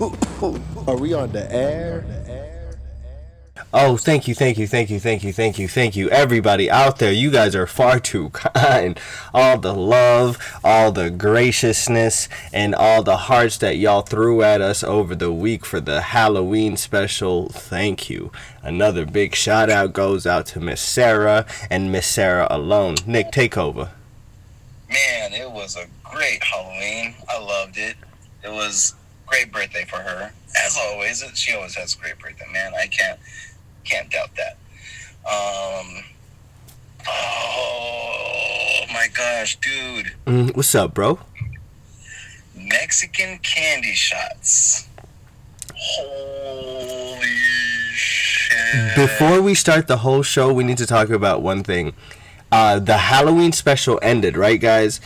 Are we on the air? Oh, thank you, thank you, thank you, thank you, thank you, thank you, everybody out there. You guys are far too kind. All the love, all the graciousness, and all the hearts that y'all threw at us over the week for the Halloween special. Thank you. Another big shout out goes out to Miss Sarah and Miss Sarah alone. Nick, take over. Man, it was a great Halloween. I loved it. It was great birthday for her. As always, she always has a great birthday, man. I can't can't doubt that. Um, oh my gosh, dude. Mm, what's up, bro? Mexican candy shots. Holy shit. Before we start the whole show, we need to talk about one thing. Uh, the Halloween special ended, right, guys?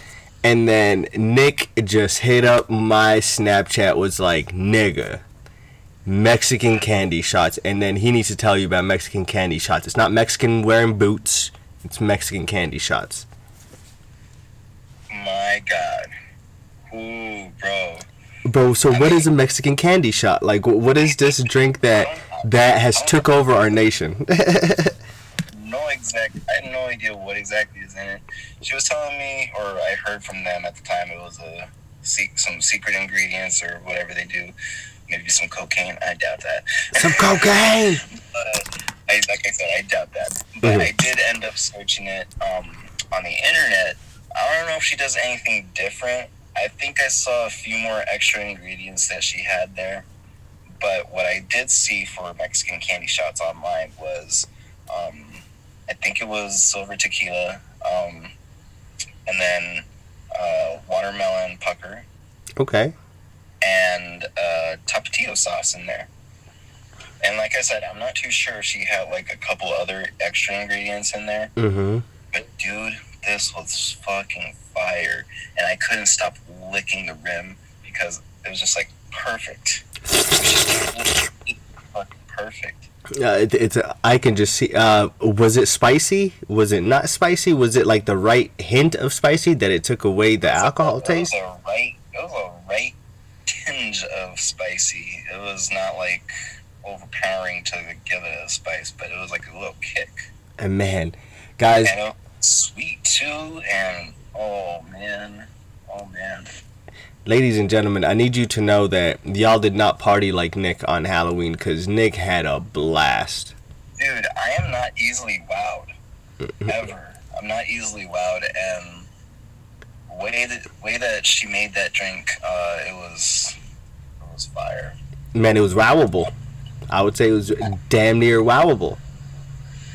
And then Nick just hit up my Snapchat, was like, nigga, Mexican candy shots. And then he needs to tell you about Mexican candy shots. It's not Mexican wearing boots, it's Mexican candy shots. My God. Ooh, bro. Bro, so what is a Mexican candy shot? Like, what is this drink that that has took over our nation? I had no idea what exactly is in it. She was telling me or I heard from them at the time it was a some secret ingredients or whatever they do. Maybe some cocaine. I doubt that. Some cocaine. But I, like I said, I doubt that. But Mhm. I did end up searching it um, on the internet. I don't know if she does anything different. I think I saw a few more extra ingredients that she had there. But what I did see for Mexican candy shots online was, um, I think it was silver tequila, um, and then uh, watermelon pucker Okay. and uh, tapatio sauce in there. And like I said, I'm not too sure if she had like a couple other extra ingredients in there. Mm-hmm. But dude, this was fucking fire, and I couldn't stop licking the rim because it was just like perfect. fucking perfect. Uh, it, it's a, I can just see. Uh, was it spicy? Was it not spicy? Was it like the right hint of spicy that it took away the alcohol It taste? was a right. It was a right tinge of spicy. It was not like overpowering to give it a spice, but it was like a little kick. And man, guys, and it was sweet too. And oh man, oh man, ladies and gentlemen, I need you to know that y'all did not party like Nick on Halloween because Nick had a blast. dude, I am not easily wowed ever. I'm not easily wowed, and way that way that she made that drink, uh, it was it was fire. Man, it was wowable. I would say it was damn near wowable.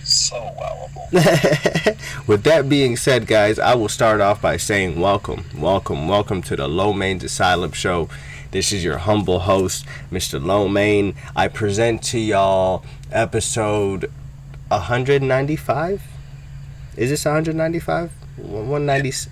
So wowable. With that being said, guys, I will start off by saying welcome, welcome, welcome to the Low Main's Asylum Show. This is your humble host, Mr. Low Main. I present to y'all episode 195. Is this 195? 190.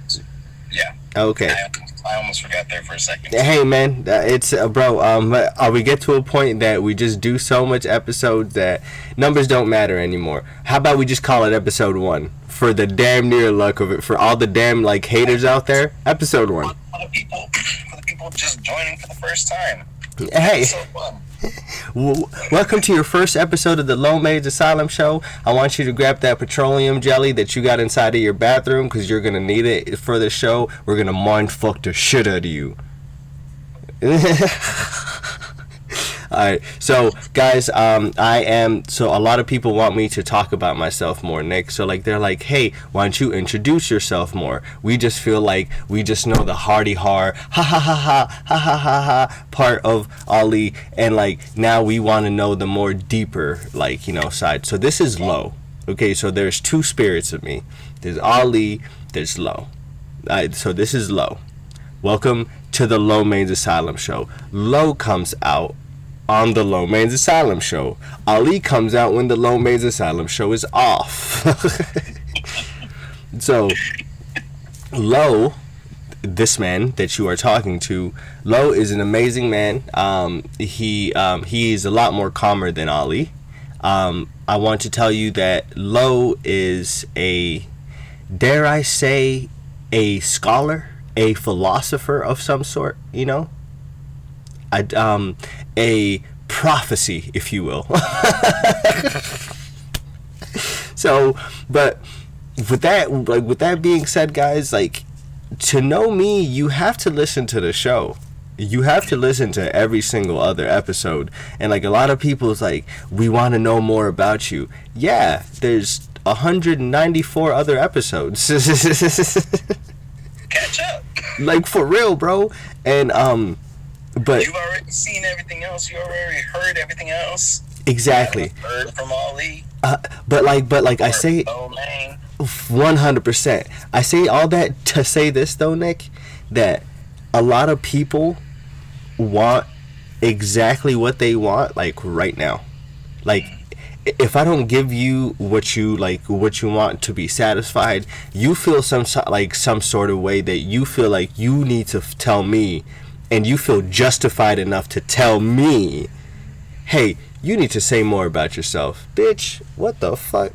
Yeah, Okay. I, I almost forgot there for a second. Hey man, it's uh, bro. Um, uh, we get to a point that we just do so much episodes that numbers don't matter anymore. How about we just call it episode one for the damn near luck of it for all the damn like haters out there? Episode one. For the people, for the people just joining for the first time. Hey, fun. w- welcome to your first episode of the Low Mains Asylum Show. I want you to grab that petroleum jelly that you got inside of your bathroom because you're gonna need it for the show. We're gonna mind fuck the shit out of you. All right. So, guys, um, I am. So, a lot of people want me to talk about myself more, Nick. So, like, they're like, hey, why don't you introduce yourself more? We just feel like we just know the hardy har, ha ha ha ha, ha ha ha ha part of Ali. And, like, now we want to know the more deeper, like, you know, side. So, this is low. Okay. So, there's two spirits of me there's Ali, there's low. All right, so, this is low. Welcome to the Low Mains Asylum Show. Low comes out on the Low Mains Asylum Show. Ali comes out when the Low Mains Asylum Show is off. so, Low, this man that you are talking to, Low is an amazing man. Um, he um, he is a lot more calmer than Ali. Um, I want to tell you that Low is a, dare I say, a scholar, a philosopher of some sort. You know, I um a prophecy, if you will. so, but with that like with that being said, guys, like to know me, you have to listen to the show. You have to listen to every single other episode. And like a lot of people is like, we want to know more about you. Yeah, there's 194 other episodes. Catch up. like for real, bro. And um but You've already seen everything else. You already heard everything else. exactly. Heard from Ali. Uh, but like but like I say Oh man. One hundred percent. I say all that to say this though, Nick, that a lot of people want exactly what they want, like right now. Like, if I don't give you what you like, what you want to be satisfied, you feel some like some sort of way that you feel like you need to f- tell me, and you feel justified enough to tell me, hey, you need to say more about yourself, bitch. What the fuck?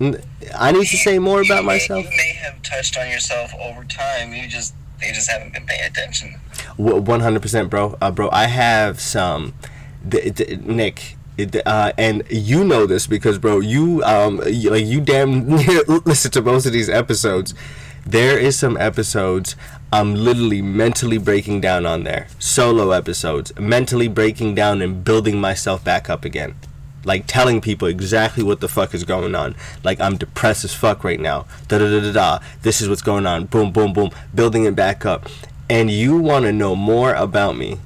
I need to say more about myself. You may have touched on yourself over time. You just they just haven't been paying attention. One hundred percent, bro. Uh, bro, I have some, Nick, it- uh, and you know this because, bro, you um, you, like you damn near listen to most of these episodes. There is some episodes I'm literally mentally breaking down on there. Solo episodes, mentally breaking down and building myself back up again. Like telling people exactly what the fuck is going on. Like I'm depressed as fuck right now. Da da da da da. This is what's going on. Boom boom boom. Building it back up. And you want to know more about me?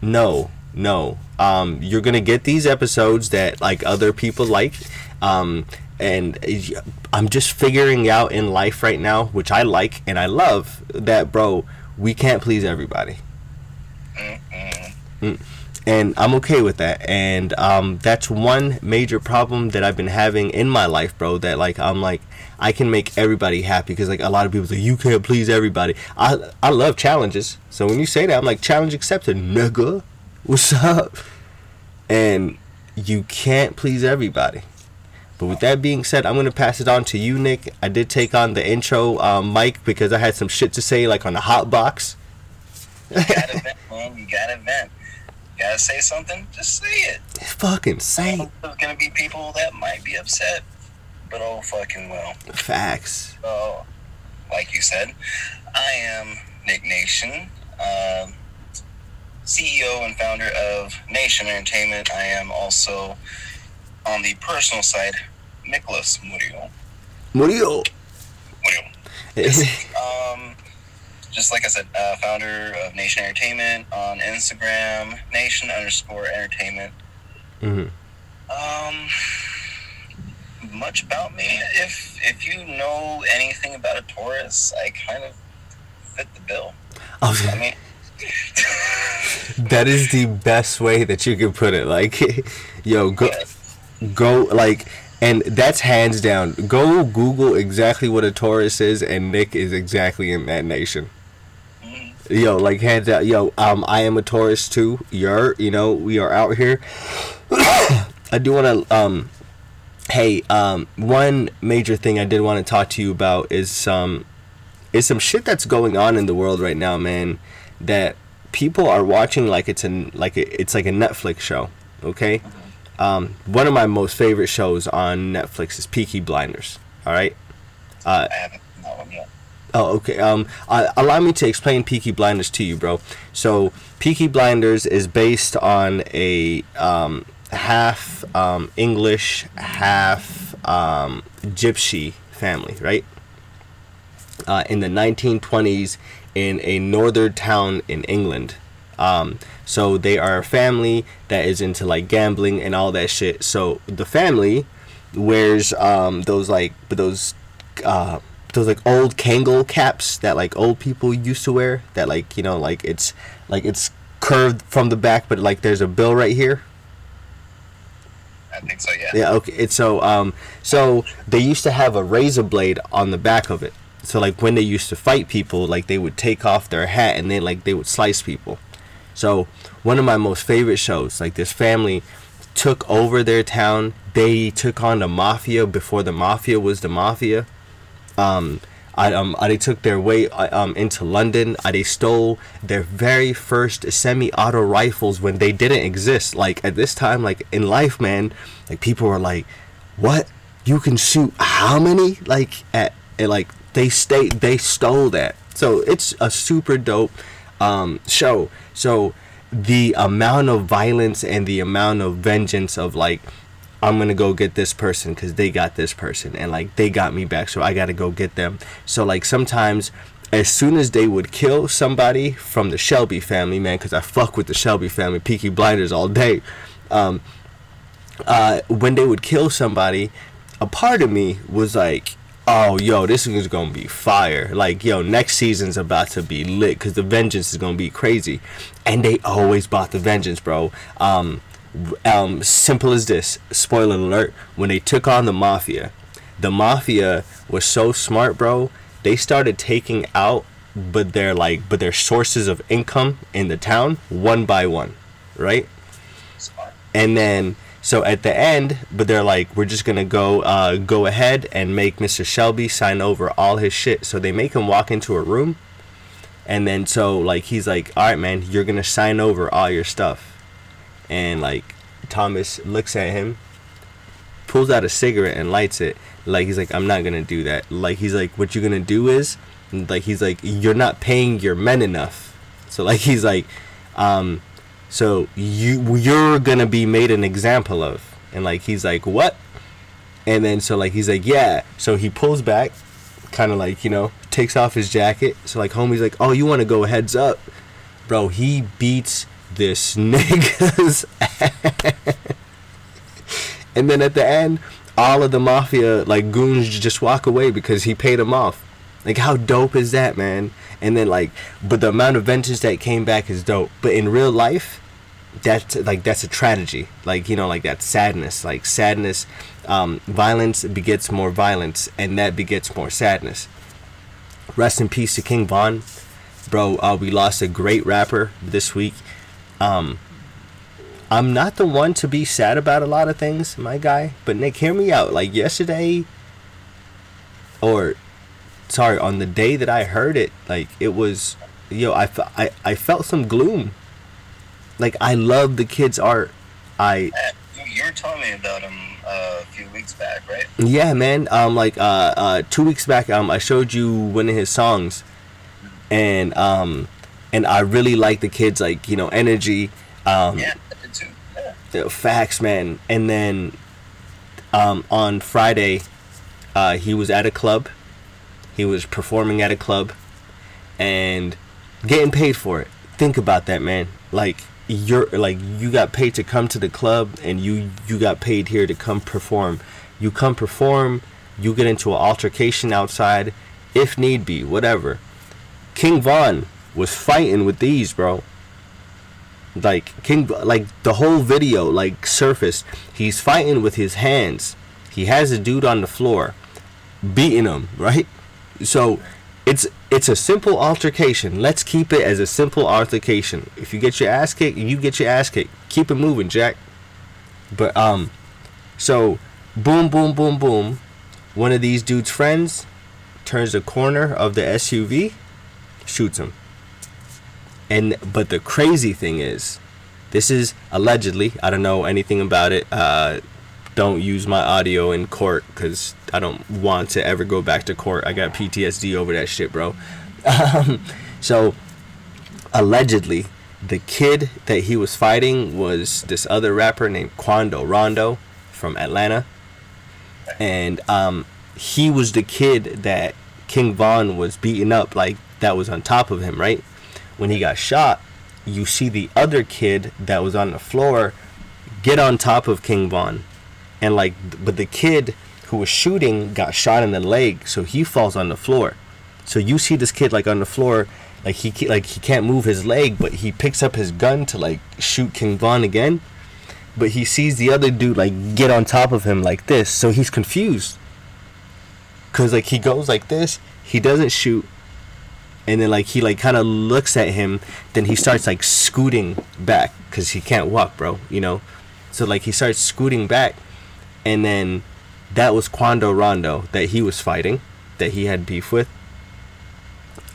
No, no. Um, you're gonna get these episodes that like other people like. Um, and I'm just figuring out in life right now, which I like and I love that, bro. We can't please everybody and I'm okay with that. And um, that's one major problem that I've been having in my life, bro. That like I'm like I can make everybody happy because like a lot of people say you can't please everybody. I I love challenges, so when you say that, I'm like challenge accepted, nigga. What's up? And you can't please everybody. But with that being said, I'm gonna pass it on to you, Nick. I did take on the intro um, mic because I had some shit to say, like on the hot box. You gotta vent, man. You gotta vent. You gotta say something. Just say it. It's fucking insane. There's gonna be people that might be upset, but oh fucking well. Facts. So, like you said, I am Nick Nation, um, CEO and founder of Nation Entertainment. I am also on the personal side, Nicholas Murillo. Murillo. Murillo. Um, just like I said, uh, founder of Nation Entertainment on Instagram, Nation underscore Entertainment. Mhm. Um, much about me. If if you know anything about a Taurus, I kind of fit the bill. I Oh, mean, that is the best way that you can put it. Like, yo, go, go, like, and that's hands down. Go Google exactly what a Taurus is, and Nick is exactly in that nation. mhm. Yo, like hands down. Yo, um, I am a Taurus too. You're, you know, we are out here. I do want to, um, hey, um, one major thing I did want to talk to you about is um, is some shit that's going on in the world right now, man. That people are watching like it's an like it's like a Netflix show. Okay, um, one of my most favorite shows on Netflix is Peaky Blinders. All right. Uh, I haven't seen that one yet. Oh, okay. Um, uh, allow me to explain Peaky Blinders to you, bro. So, Peaky Blinders is based on a um, half um, English, half um, Gypsy family, right? Uh, in the 1920s, in a northern town in England. Um, so they are a family that is into like gambling and all that shit. So the family wears um, those like those uh, those like old Kangol caps that like old people used to wear. That like you know like it's like it's curved from the back, but like there's a bill right here. I think so. Yeah. Yeah, okay. It's so um so they used to have a razor blade on the back of it. So like when they used to fight people, like they would take off their hat and then like they would slice people. So one of my most favorite shows, like this family took over their town. They took on the mafia before the mafia was the mafia. Um I, um, uh, they took their way uh, um, into London. Uh, they stole their very first semi-auto rifles when they didn't exist. Like at this time, like in life, man, like people were like, "What? You can shoot how many?" Like at, at like they stay they stole that. So it's a super dope um, show. So the amount of violence and the amount of vengeance of like I'm gonna go get this person because they got this person and like they got me back, so I gotta go get them. So like sometimes, as soon as they would kill somebody from the Shelby family, man, because I fuck with the Shelby family, Peaky Blinders all day. Um, uh, when they would kill somebody, a part of me was like, oh yo this is gonna be fire. Like yo next season's about to be lit because the vengeance is gonna be crazy. And they always bought the vengeance bro. Um um, simple as this. Spoiler alert when they took on the mafia the mafia was so smart bro they started taking out but they're like but their sources of income in the town one by one right? Smart. and then so at the end but they're like we're just gonna go uh, go ahead and make mr shelby sign over all his shit so they make him walk into a room and then so like he's like all right man you're gonna sign over all your stuff and like Thomas looks at him, pulls out a cigarette and lights it. Like he's like, I'm not gonna do that. Like he's like, what you're gonna do is, like he's like, you're not paying your men enough. So like he's like, um, so you you're gonna be made an example of. And like he's like, what? And then so like he's like, yeah. So he pulls back, kind of like you know, takes off his jacket. So like homie's like, oh, you want to go heads up, bro? He beats this nigga's and then at the end all of the mafia like goons just walk away because he paid them off like how dope is that man and then like but the amount of vengeance that came back is dope but in real life that's like that's a tragedy like you know like that sadness like sadness um, violence begets more violence and that begets more sadness rest in peace to king von bro uh, we lost a great rapper this week um, I'm not the one to be sad about a lot of things, my guy. But Nick, hear me out. Like yesterday, or sorry, on the day that I heard it, like it was, yo, I, I, I felt some gloom. Like I love the kid's art. I. You were telling me about him uh, a few weeks back, right? Yeah, man. Um, like uh, uh, two weeks back, um, I showed you one of his songs, and um, and I really like the kids like you know energy. Um, yeah, I did too. Yeah. Facts, man. And then um, on Friday, uh, he was at a club. He was performing at a club, and getting paid for it. Think about that, man. Like you're like you got paid to come to the club, and you you got paid here to come perform. You come perform. You get into an altercation outside, if need be, whatever. King Von was fighting with these, bro. Like King, like the whole video, like surfaced. He's fighting with his hands. He has a dude on the floor, beating him, right? So, it's it's a simple altercation. Let's keep it as a simple altercation. If you get your ass kicked, you get your ass kicked. Keep it moving, Jack. But um, so boom, boom, boom, boom. One of these dudes' friends turns the corner of the SUV, shoots him. And but the crazy thing is, this is allegedly. I don't know anything about it. Uh, don't use my audio in court because I don't want to ever go back to court. I got PTSD over that shit, bro. Um, so allegedly, the kid that he was fighting was this other rapper named Quando Rondo from Atlanta, and um, he was the kid that King Von was beating up, like that was on top of him, right? when he got shot, you see the other kid that was on the floor get on top of King Von. And like but the kid who was shooting got shot in the leg, so he falls on the floor. So you see this kid like on the floor, like he like he can't move his leg, but he picks up his gun to like shoot King Von again. But he sees the other dude like get on top of him like this, so he's confused. Cause like he goes like this, he doesn't shoot, and then like he like kind of looks at him then he starts like scooting back because he can't walk bro you know so like he starts scooting back and then that was quando rondo that he was fighting that he had beef with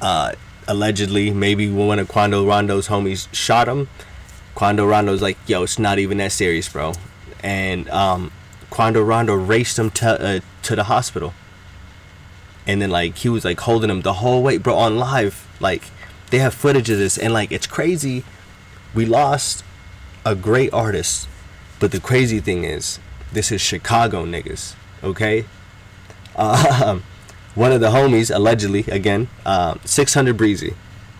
uh, allegedly maybe one of Quando Rondo's homies shot him. Quando Rondo's like, yo, it's not even that serious, bro. And um, Quando Rondo raced him to uh, to the hospital. And then like he was like holding him the whole way, bro, on live. Like they have footage of this, and like it's crazy. We lost a great artist, but the crazy thing is, this is Chicago niggas, okay? Uh, one of the homies, allegedly, again, uh, 600 Breezy,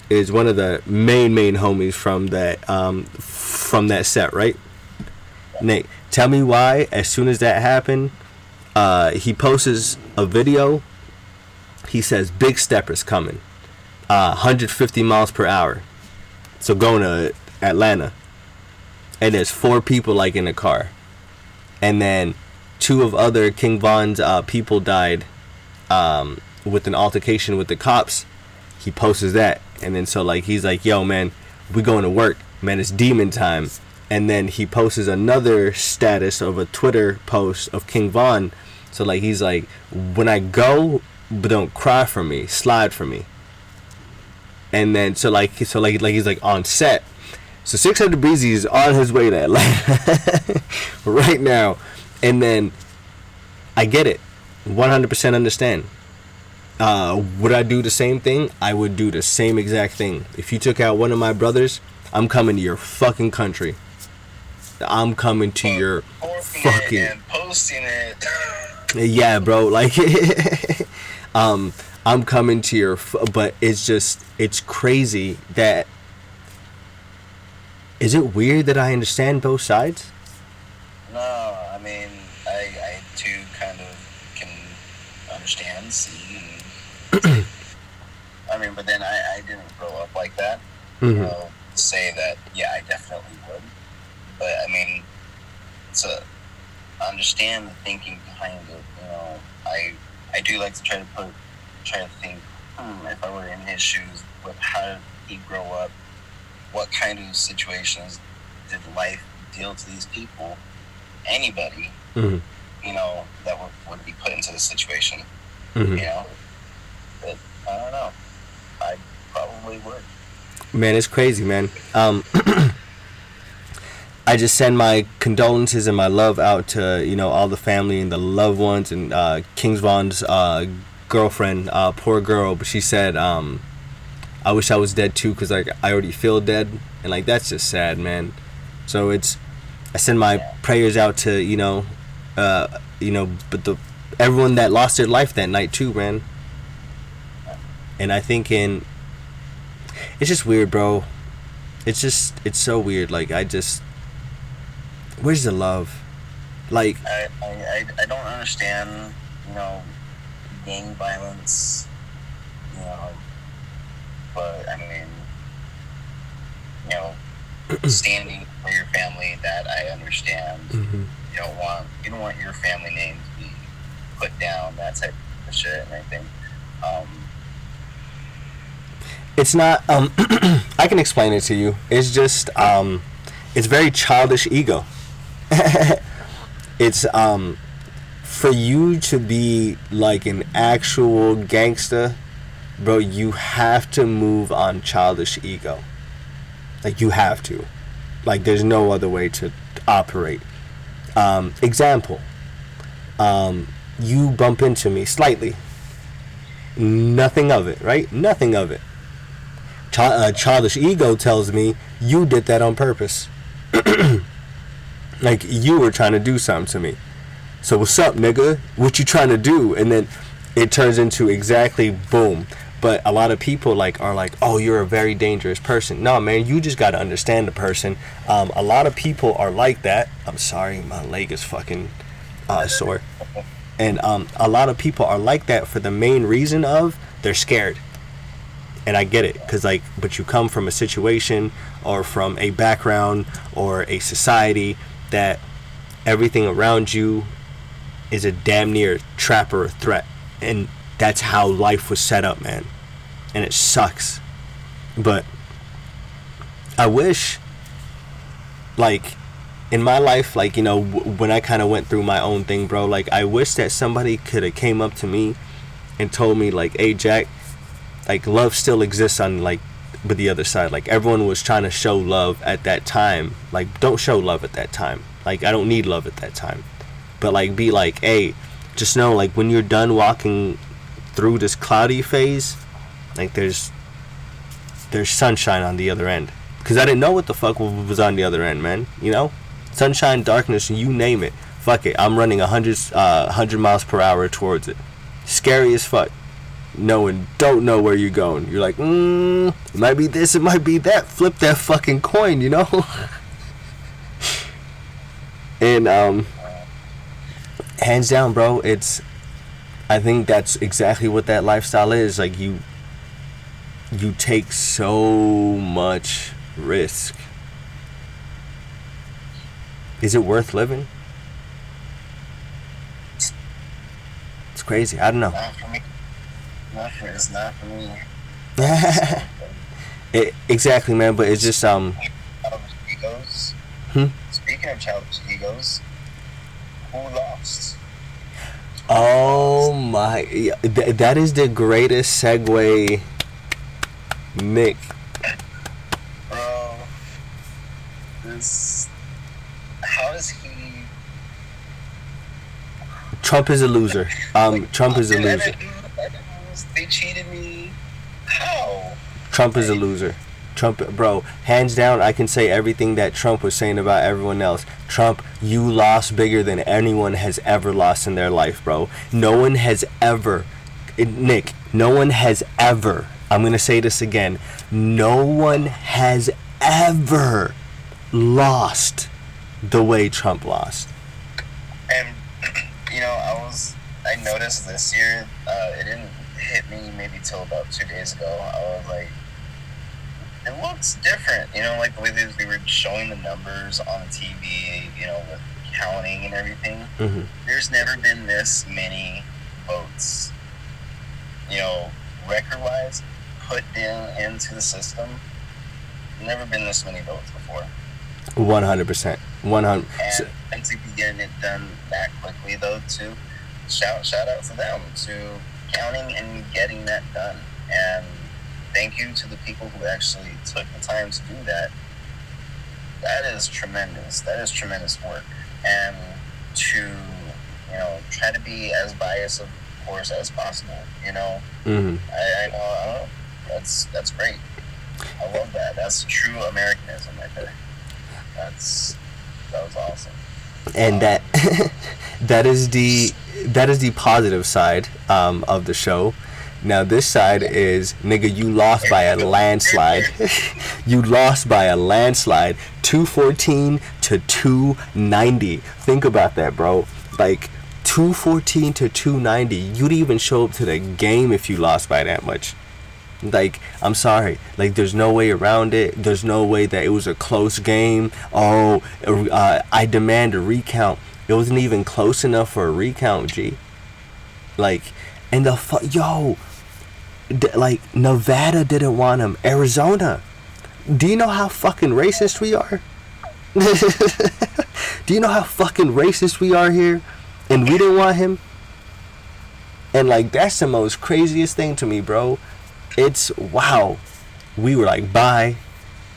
is one of the main main homies from that um, from that set, right? Nick, tell me why. As soon as that happened, uh, he posts a video. He says, "Big steppers coming, uh, 150 miles per hour." So going to Atlanta, and there's four people like in the car, and then two of other King Von's uh, people died um, with an altercation with the cops. He posts that, and then so like he's like, "Yo, man, we going to work, man. It's demon time." And then he posts another status of a Twitter post of King Von. So like he's like, "When I go, but don't cry for me, slide for me." And then so like so like like he's like on set. So 600 Breezy is on his way to Atlanta right now, and then I get it, 100% understand. Uh, would I do the same thing? I would do the same exact thing. If you took out one of my brothers, I'm coming to your fucking country. I'm coming to your fucking and posting it. yeah, bro. Like, um, I'm coming to your, f- but it's just, it's crazy that. Is it weird that I understand both sides? No, I mean, I, I too kind of can understand, see. And, I mean, but then I, I didn't grow up like that. Mhm. You know, say that, yeah, I definitely would. But I mean, to understand the thinking behind it, you know, I I do like to try to put, try to think, hmm, if I were in his shoes, what, how did he grow up? What kind of situations did life deal to these people? Anybody, Mhm. you know, that would, would be put into this situation, Mhm. you know? But I don't know. I probably would. Man, it's crazy, man. Um, I just send my condolences and my love out to you know all the family and the loved ones and uh, Kings Von's uh, girlfriend, uh, poor girl, but she said, um, "I wish I was dead too, cause like I already feel dead," and like that's just sad, man. So it's I send my prayers out to you know, uh, you know, but the everyone that lost their life that night too, man. And I think in it's just weird, bro. It's just it's so weird. Like I just where's the love? Like I, I, I don't understand, you know, gang violence, you know, but I mean, you know, standing for your family, that I understand. mhm. You don't want you don't want your family name to be put down, that type of shit and everything. Um, it's not um I can explain it to you. It's just um it's very childish ego. it's um for you to be like an actual gangster, bro, you have to move on childish ego. Like you have to. Like there's no other way to operate. Um example. Um you bump into me slightly. Nothing of it, right? Nothing of it. Chi- uh, childish ego tells me you did that on purpose. like you were trying to do something to me. So what's up, nigga? What you trying to do? And then it turns into exactly boom. But a lot of people like are like, oh, you're a very dangerous person. No, man, you just got to understand the person. Um, a lot of people are like that. I'm sorry, my leg is fucking uh, sore. And um, a lot of people are like that for the main reason of they're scared and I get it because like but you come from a situation or from a background or a society that everything around you is a damn near trap or a threat and that's how life was set up man. And it sucks. But I wish like in my life like you know w- when I kind of went through my own thing bro like I wish that somebody could have came up to me and told me like hey Jack like love still exists on like but the other side. Like everyone was trying to show love at that time. Like don't show love at that time. Like i don't need love at that time. But like be like hey just know like when you're done walking through this cloudy phase like there's there's sunshine on the other end because i didn't know what the fuck was on the other end man you know sunshine darkness you name it fuck it i'm running a 100 uh, 100 miles per hour towards it scary as fuck knowing don't know where you're going. You're like, mm, it might be this, it might be that. Flip that fucking coin, you know. and um, hands down, bro, it's. I think that's exactly what that lifestyle is. Like you, you take so much risk. Is it worth living? It's crazy. I don't know. Not for me. Not for, it's not for me. it, exactly, man. But it's just um. Childish egos. Hmm? Speaking of childish egos, who lost? Oh my! Th- that is the greatest segue, Nick. Bro, this. How does he. Trump is a loser. Um, Trump is a loser. didn't- I didn't- They cheated me. How? Trump is a loser. Trump, bro, hands down, I can say everything that Trump was saying about everyone else. Trump, you lost bigger than anyone has ever lost in their life, bro. No one has ever, Nick, no one has ever, I'm going to say this again, no one has ever lost the way Trump lost. And you know, I was I noticed this year. Uh, it didn't hit me maybe till about two days ago. I was like, it looks different. You know, like the way they, they were showing the numbers on the TV. You know, with counting and everything. hmm There's never been this many votes. You know, record wise, put in into the system. Never been this many votes before. 100%. 100 and, and to be getting it done that quickly though too shout shout out to them to counting and getting that done and thank you to the people who actually took the time to do that. That is tremendous. That is tremendous work. And to you know try to be as biased of course as possible you know? Hmm I, I know I know. that's that's great. I love that. That's true Americanism right there. That's that was awesome. And that that is the that is the positive side um, of the show. Now this side is nigga, you lost by a landslide. you lost by a landslide, two fourteen to two ninety. Think about that, bro. Like two fourteen to two ninety. You'd even show up to the game if you lost by that much. Like, I'm sorry. Like, there's no way around it. There's no way that it was a close game. Oh, uh, I demand a recount. It wasn't even close enough for a recount, G. Like, and the fuck, yo, like Nevada didn't want him. Arizona. Do you know how fucking racist we are? Do you know how fucking racist we are here? And we didn't want him. And like, that's the most craziest thing to me, bro it's wow. We were like bye,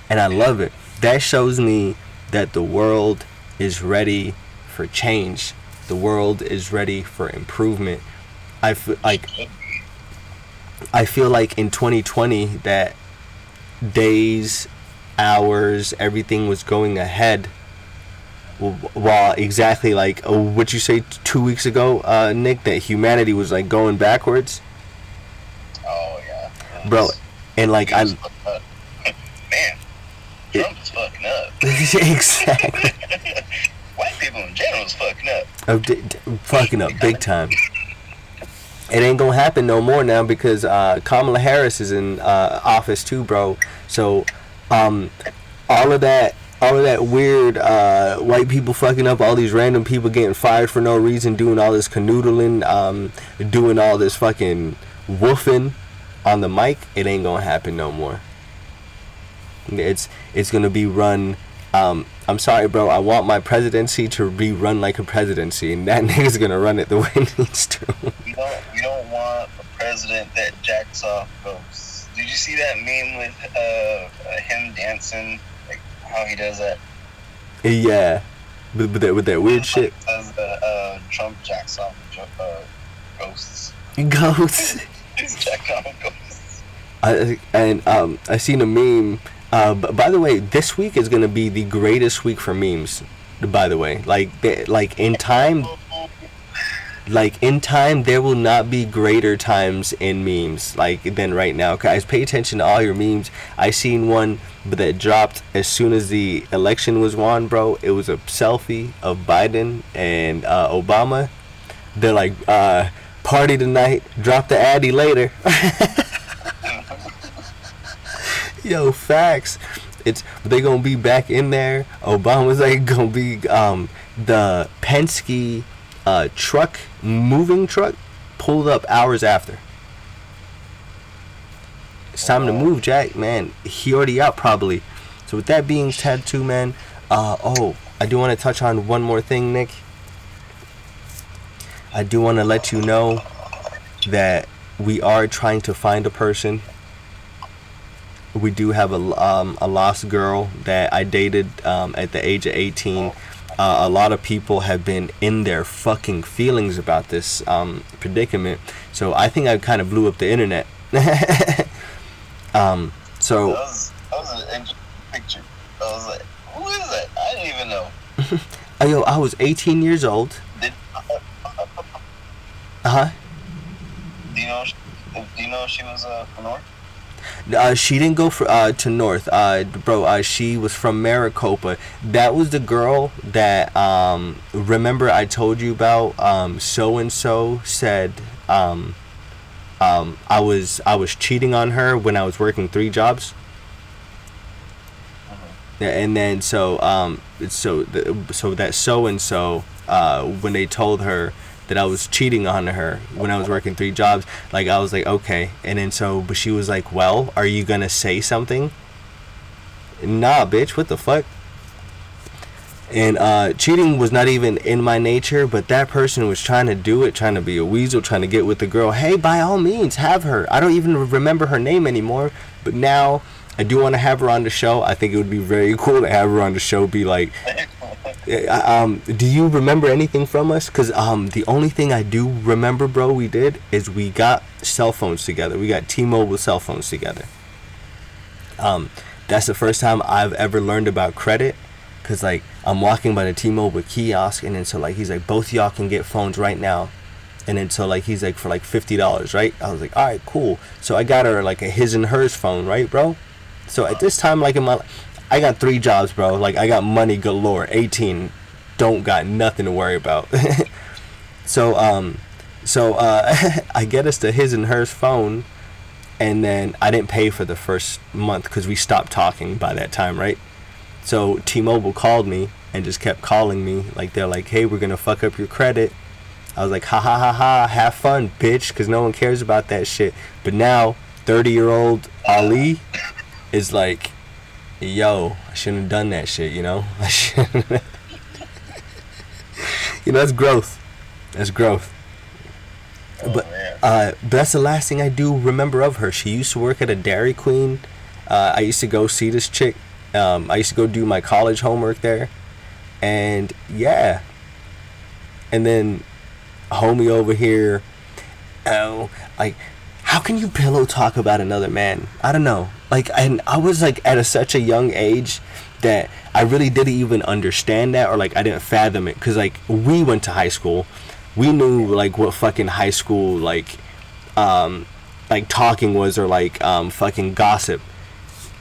and I love it. That shows me that the world is ready for change. The world is ready for improvement. I feel like I feel like in 2020 that days, hours, everything was going ahead. wh- While exactly like uh, what you say t- two weeks ago, uh, Nick, that humanity was like going backwards, Oh yeah, bro. And like I was fucking up. man, Trump is fucking up. exactly. White people in general is fucking up. Oh, d- d- fucking up big time. It ain't gonna happen no more now because uh, Kamala Harris is in uh, office too, bro. So, um, all of that, all of that weird uh, white people fucking up, all these random people getting fired for no reason, doing all this canoodling, um, doing all this fucking woofing on the mic. It ain't gonna happen no more. It's it's gonna be run. Um, I'm sorry, bro. I want my presidency to be run like a presidency, and that nigga's gonna run it the way it needs to. You don't you don't want a president that jacks off ghosts. Did you see that meme with uh, him dancing? Like how he does that? Yeah, with, with that with that weird shit. Says uh, uh, Trump jacks off uh, ghosts. Ghosts. He's jacking off ghosts. I, and um, I seen a meme. Uh, by the way, this week is gonna be the greatest week for memes. By the way, like like in time, like in time, there will not be greater times in memes like than right now. Guys, pay attention to all your memes. I seen one that dropped as soon as the election was won, bro. It was a selfie of Biden and uh, Obama. They're like, uh, "Party tonight, drop the addy later." Yo, facts. It's they gonna be back in there. Obama's like gonna be um the Penske uh truck moving truck pulled up hours after. It's time to move, Jack. Man, he already out probably. So with that being said, too, man. Uh oh, I do want to touch on one more thing, Nick. I do want to let you know that we are trying to find a person we do have a, um, a lost girl that I dated um, at the age of 18. Uh, a lot of people have been in their fucking feelings about this um, predicament. So I think I kind of blew up the internet. um, That so, was, that was an interesting picture. I was like, who is that? I didn't even know. uh, yo, I was 18 years old. Did, Uh huh. do you know? Do you know she was uh, from North? Uh, she didn't go for uh, to North, uh, bro. Uh, she was from Maricopa. That was the girl that um, remember I told you about. Um, so and so said um, um, I was I was cheating on her when I was working three jobs. Yeah, and then so um, so the, so that so and so uh, when they told her that I was cheating on her when I was working three jobs, like I was like okay, and then so but she was like, well, are you gonna say something? Nah, bitch, what the fuck? And uh, cheating was not even in my nature, but that person was trying to do it, trying to be a weasel, trying to get with the girl. Hey, by all means, have her. I don't even remember her name anymore, but now I do want to have her on the show. I think it would be very cool to have her on the show. Be like, um, do you remember anything from us? Cause um, the only thing I do remember, bro, we did is we got cell phones together. We got T-Mobile cell phones together. Um, that's the first time I've ever learned about credit. Cause like I'm walking by the T-Mobile kiosk, and then so like he's like, both y'all can get phones right now. And then so like he's like for like fifty dollars, right? I was like, all right, cool. So I got her like a his and hers phone, right, bro? So at this time, like in my, I got three jobs, bro. Like I got money galore. 18, don't got nothing to worry about. so um, so uh, I get us to his and hers phone, and then I didn't pay for the first month because we stopped talking by that time, right? So T-Mobile called me and just kept calling me. Like they're like, hey, we're gonna fuck up your credit. I was like, ha ha ha ha, have fun, bitch, because no one cares about that shit. But now, 30 year old Ali is like, yo, I shouldn't have done that shit, you know? I shouldn't. you know, that's growth. That's growth. But Oh, man. uh, but that's the last thing I do remember of her. She used to work at a Dairy Queen. Uh, I used to go see this chick. Um, I used to go do my college homework there, and yeah. And then, homie over here, oh, like, how can you pillow talk about another man? I don't know. Like, and I was like at a, such a young age that I really didn't even understand that, or like I didn't fathom it, because like we went to high school, we knew like what fucking high school like, um, like talking was, or like um fucking gossip,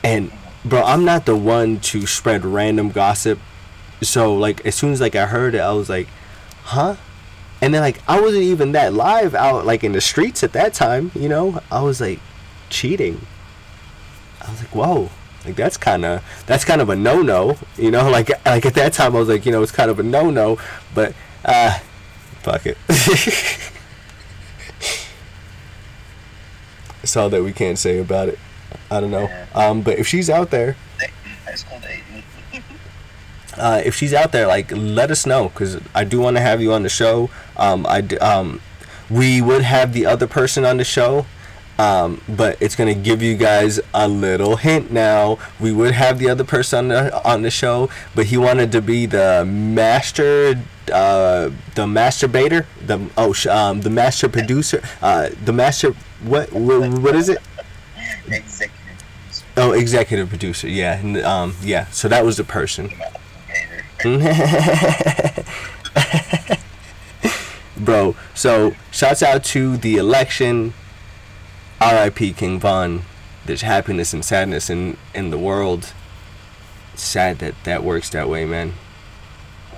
and bro, I'm not the one to spread random gossip. So like as soon as like I heard it, I was like, huh? And then like I wasn't even that live out like in the streets at that time, you know? I was like cheating. I was like, whoa. Like that's kind of that's kind of a no-no, you know? Like like at that time I was like, you know, it's kind of a no-no, but uh fuck it. It's all that we can't say about it. I don't know. Um, but if she's out there, High school dating. Uh, if she's out there, like let us know because I do want to have you on the show. Um, I d- um, we would have the other person on the show. Um, but it's gonna give you guys a little hint now. We would have the other person on the, on the show, but he wanted to be the master, uh, the masturbator, the oh, sh- um, the master producer, uh, the master. What, what what is it? Executive producer, Oh, executive producer. Yeah, um, yeah. So that was the person. Bro, so shouts out to the election. R.I.P. King Von. There's happiness and sadness in in the world. Sad that that works that way, man.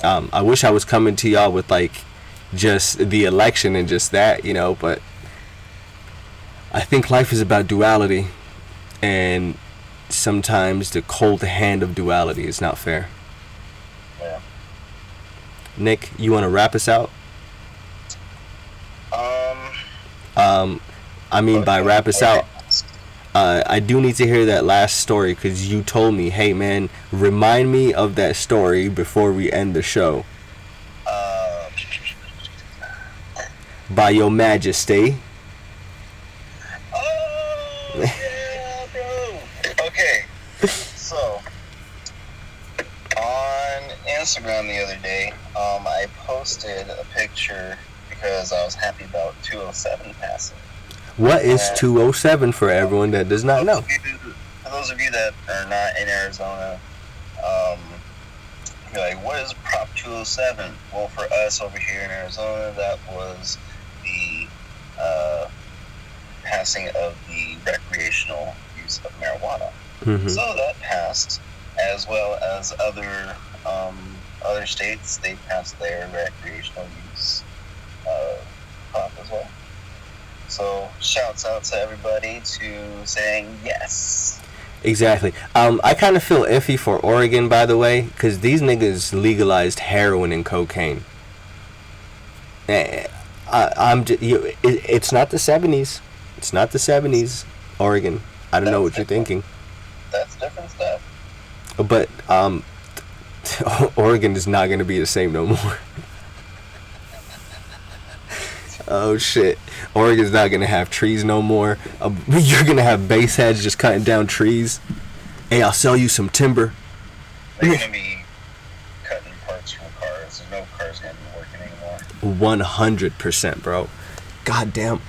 Um, I wish I was coming to y'all with like just the election and just that, you know, but I think life is about duality, and sometimes the cold hand of duality is not fair. Nick, you want to wrap us out? Um. Um, I mean, by wrap us out, uh, I do need to hear that last story because you told me, hey man, remind me of that story before we end the show. Uh, By your majesty. oh yeah, bro. Okay, so on Instagram the other day, um, I posted a picture because I was happy about 207 passing. What is 207 for everyone that does not know? For those of you that are not in Arizona, um, you're like, what is Prop 207? Well, for us over here in Arizona, that was the uh, passing of the recreational use of marijuana. hmm So that passed, as well as other um, other states. They passed their recreational use uh, prop as well. So shouts out to everybody to saying yes. Exactly. Um, I kind of feel iffy for Oregon, by the way, because these niggas legalized heroin and cocaine. Eh, I, I'm just, you, it, it's not the 70s. It's not the 70s, Oregon. I don't know what you're thinking. That's different stuff. But um, Oregon is not gonna be the same no more. oh shit! Oregon's not gonna have trees no more. Uh, you're gonna have base heads just cutting down trees. Hey, I'll sell you some timber. They're gonna be cutting parts from cars. No cars gonna be working anymore. One hundred percent, bro. God damn,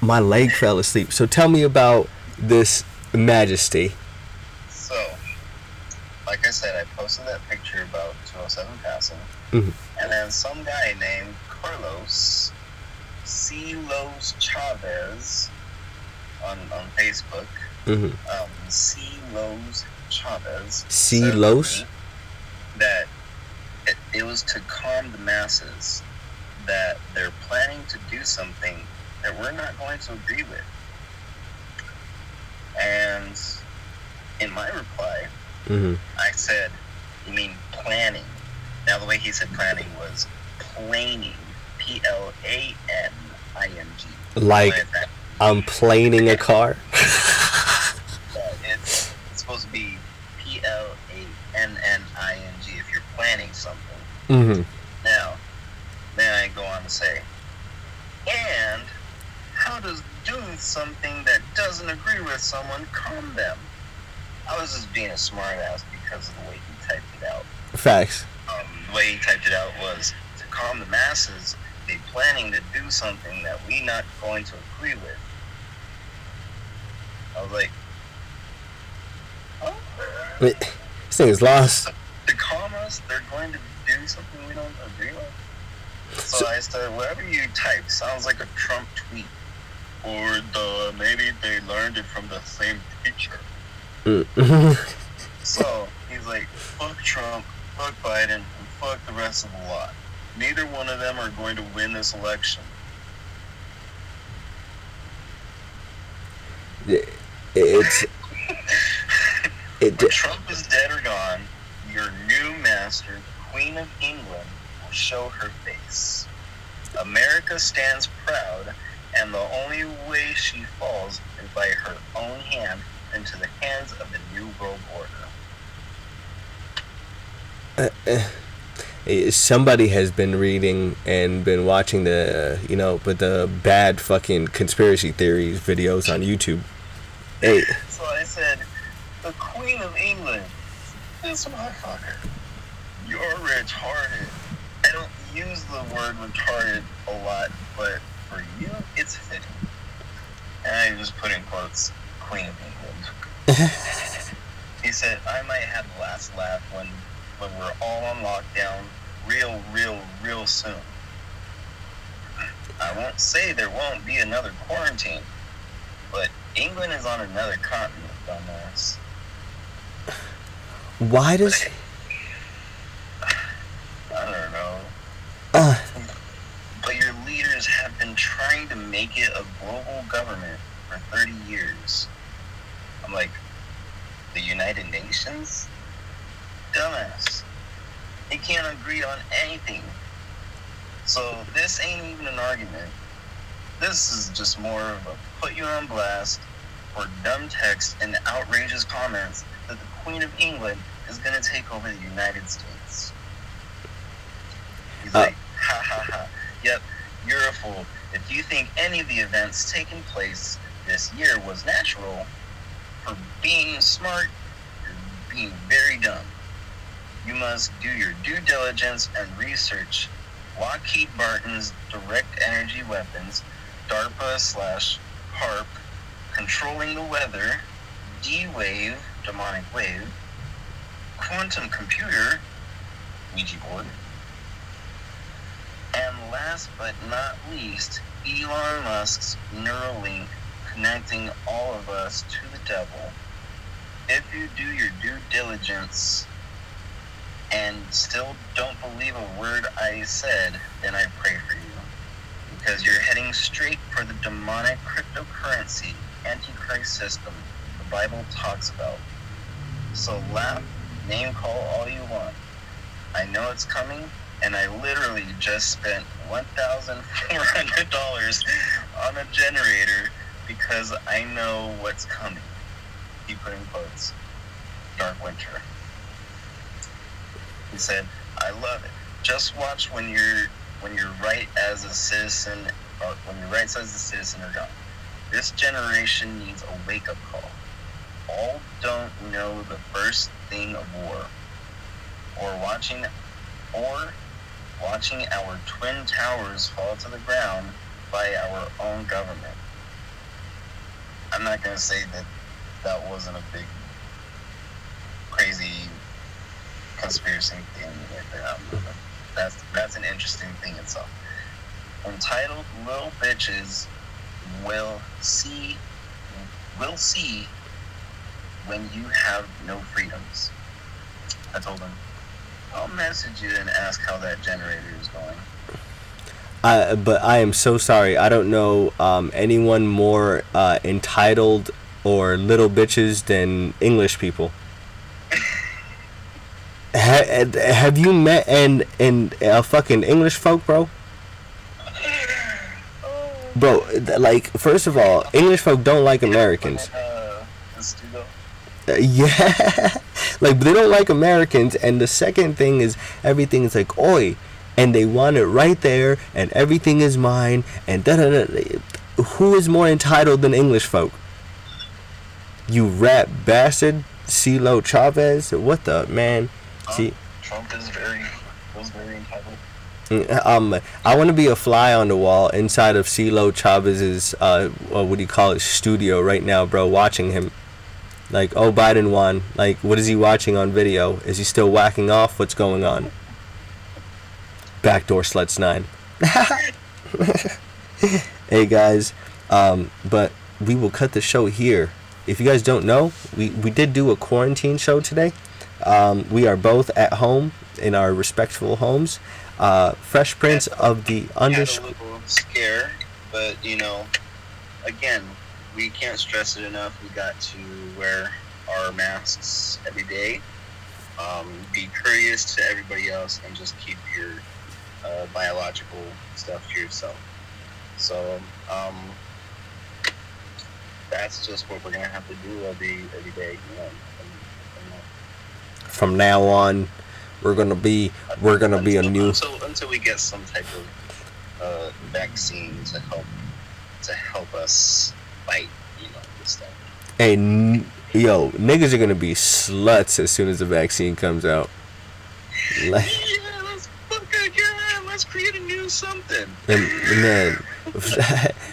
my leg fell asleep. So tell me about this Majesty. Like I said, I posted that picture about 207 passing, Mhm. and then some guy named Carlos C. Los Chavez on on Facebook. hmm Um, C. Chavez. C. said to Los? me That it, it was to calm the masses. That they're planning to do something that we're not going to agree with. And in my reply, hmm I said, You mean planning? Now, the way he said planning was planing. P L A N I N G. Like I'm planing a car. It's, it's supposed to be P L A N N I N G if you're planning something. Mm-hmm. Now, then I go on to say, and how does doing something that doesn't agree with someone calm them? I was just being a smartass because of the way he typed it out. Facts. Um, the way he typed it out was to calm the masses. They planning to do something that we not going to agree with. I was like, oh. This thing is lost. to calm us, they're going to do something we don't agree with. So, So- I said, whatever you type sounds like a Trump tweet. Or the maybe they learned it from the same teacher. So he's like, fuck Trump, fuck Biden, and fuck the rest of the lot. Neither one of them are going to win this election. it's it. When Trump is dead or gone, your new master, Queen of England, will show her face. America stands proud, and the only way she falls is by her own hand into the hands of the New World Order. Uh, eh. eh, somebody has been reading and been watching the uh, you know but the bad fucking conspiracy theories videos on YouTube. Hey, So I said, the Queen of England, this motherfucker, you're retarded. I don't use the word retarded a lot, but for you, it's fitting. And I just put in quotes, Queen of England. he said, I might have the last laugh when, when we're all on lockdown real, real, real soon. I won't say there won't be another quarantine, but England is on another continent, dumbass. why does I don't know. uh, But your leaders have been trying to make it a global government for 30 years. I'm like, the United Nations? Dumbass. They on anything. So this ain't even an argument. This is just more of a put you on blast for dumb text and outrageous comments that the Queen of England is going to take over the United States. He's Uh, like, ha ha ha. Yep, you're a fool. If you think any of the events taking place this year was natural, for being smart, you're being very dumb. You must do your due diligence and research Lockheed Martin's direct energy weapons, DARPA slash HAARP, controlling the weather, D wave, demonic wave, quantum computer, Ouija board, and last but not least, Elon Musk's Neuralink connecting all of us to the devil. If you do your due diligence and still don't believe a word I said, then I pray for you. Because you're heading straight for the demonic cryptocurrency, antichrist system the Bible talks about. So laugh, name call all you want. I know it's coming, and I literally just spent $1,400 on a generator because I know what's coming. He put in quotes. Dark winter. He said, I love it. Just watch when you're when you're right as a citizen or when your rights as a citizen are gone. This generation needs a wake up call. All don't know the first thing of war. Or watching or watching our twin towers fall to the ground by our own government. I'm not gonna say that that wasn't a big crazy conspiracy thing that. That's that's an interesting thing itself. Entitled Little Bitches will see will see when you have no freedoms. I told him, I'll message you and ask how that generator is going. I, but I am so sorry. I don't know um, anyone more uh, entitled or little bitches than English people. Ha, have you met and and uh, fucking English folk, bro? Bro, like first of all, English folk don't like Americans. Uh, yeah, like they don't like Americans. And the second thing is everything is like oi, and they want it right there, and everything is mine, and da da da. Who is more entitled than English folk? You rat bastard, CeeLo Chavez. What the man? See, Trump is very was very entitled. um, I want to be a fly on the wall inside of CeeLo Chavez's uh, uh, what do you call it, studio right now, bro, watching him. Like, oh, Biden won. Like, what is he watching on video? Is he still whacking off? What's going on? Backdoor Sluts 9. hey, guys. Um, but we will cut the show here. If you guys don't know, we, we did do a quarantine show today. Um, we are both at home in our respectful homes. Uh, Fresh Prince of the underscore. scare, but you know, again, we can't stress it enough. We got to wear our masks every day. Um, be courteous to everybody else, and just keep your uh, biological stuff to yourself. So um, that's just what we're gonna have to do every every day. You know, From now on, we're gonna be we're gonna be a new until until we get some type of uh, vaccine to help to help us fight, you know, this stuff. hey n- yo niggas are gonna be sluts as soon as the vaccine comes out. Like, Yeah, let's fuck again. Let's create a new something. and, and then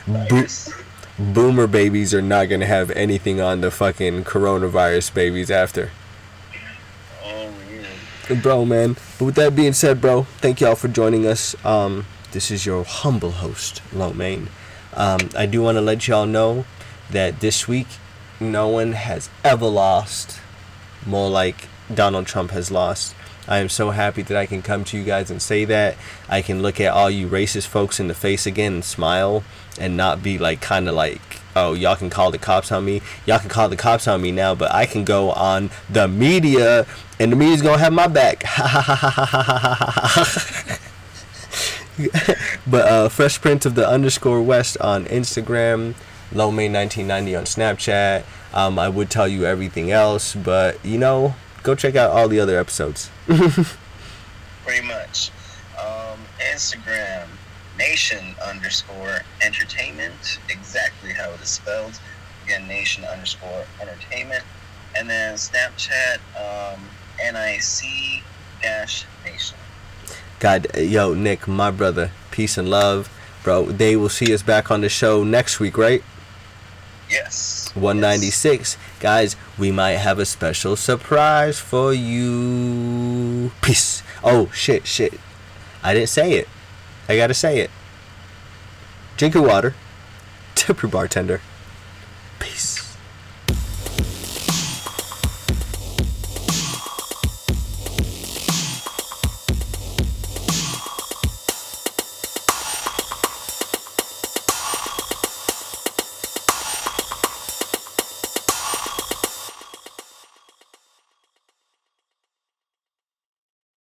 bo- boomer babies are not gonna have anything on the fucking coronavirus babies after. Bro man. But with that being said bro thank y'all for joining us. Um this is your humble host Lo Main. um i do want to let y'all know that this week no one has ever lost more like donald trump has lost. I am so happy that i can come to you guys and say that. I can look at all you racist folks in the face again and smile and not be like kind of like oh y'all can call the cops on me. Y'all can call the cops on me now but i can go on the media and the media's gonna have my back. But uh fresh print of the underscore west on instagram low may 1990 on snapchat. Um i would tell you everything else but you know go check out all the other episodes. Pretty much. Um, Instagram, nation underscore entertainment, exactly how it is spelled. Again, nation underscore entertainment. And then Snapchat, um, NIC dash nation. God, yo, Nick, my brother, peace and love, bro. They will see us back on the show next week, right? Yes. 196. Guys, we might have a special surprise for you. Peace. Oh, shit, shit. I didn't say it. I gotta say it. Drink your water. Tip your bartender. Peace.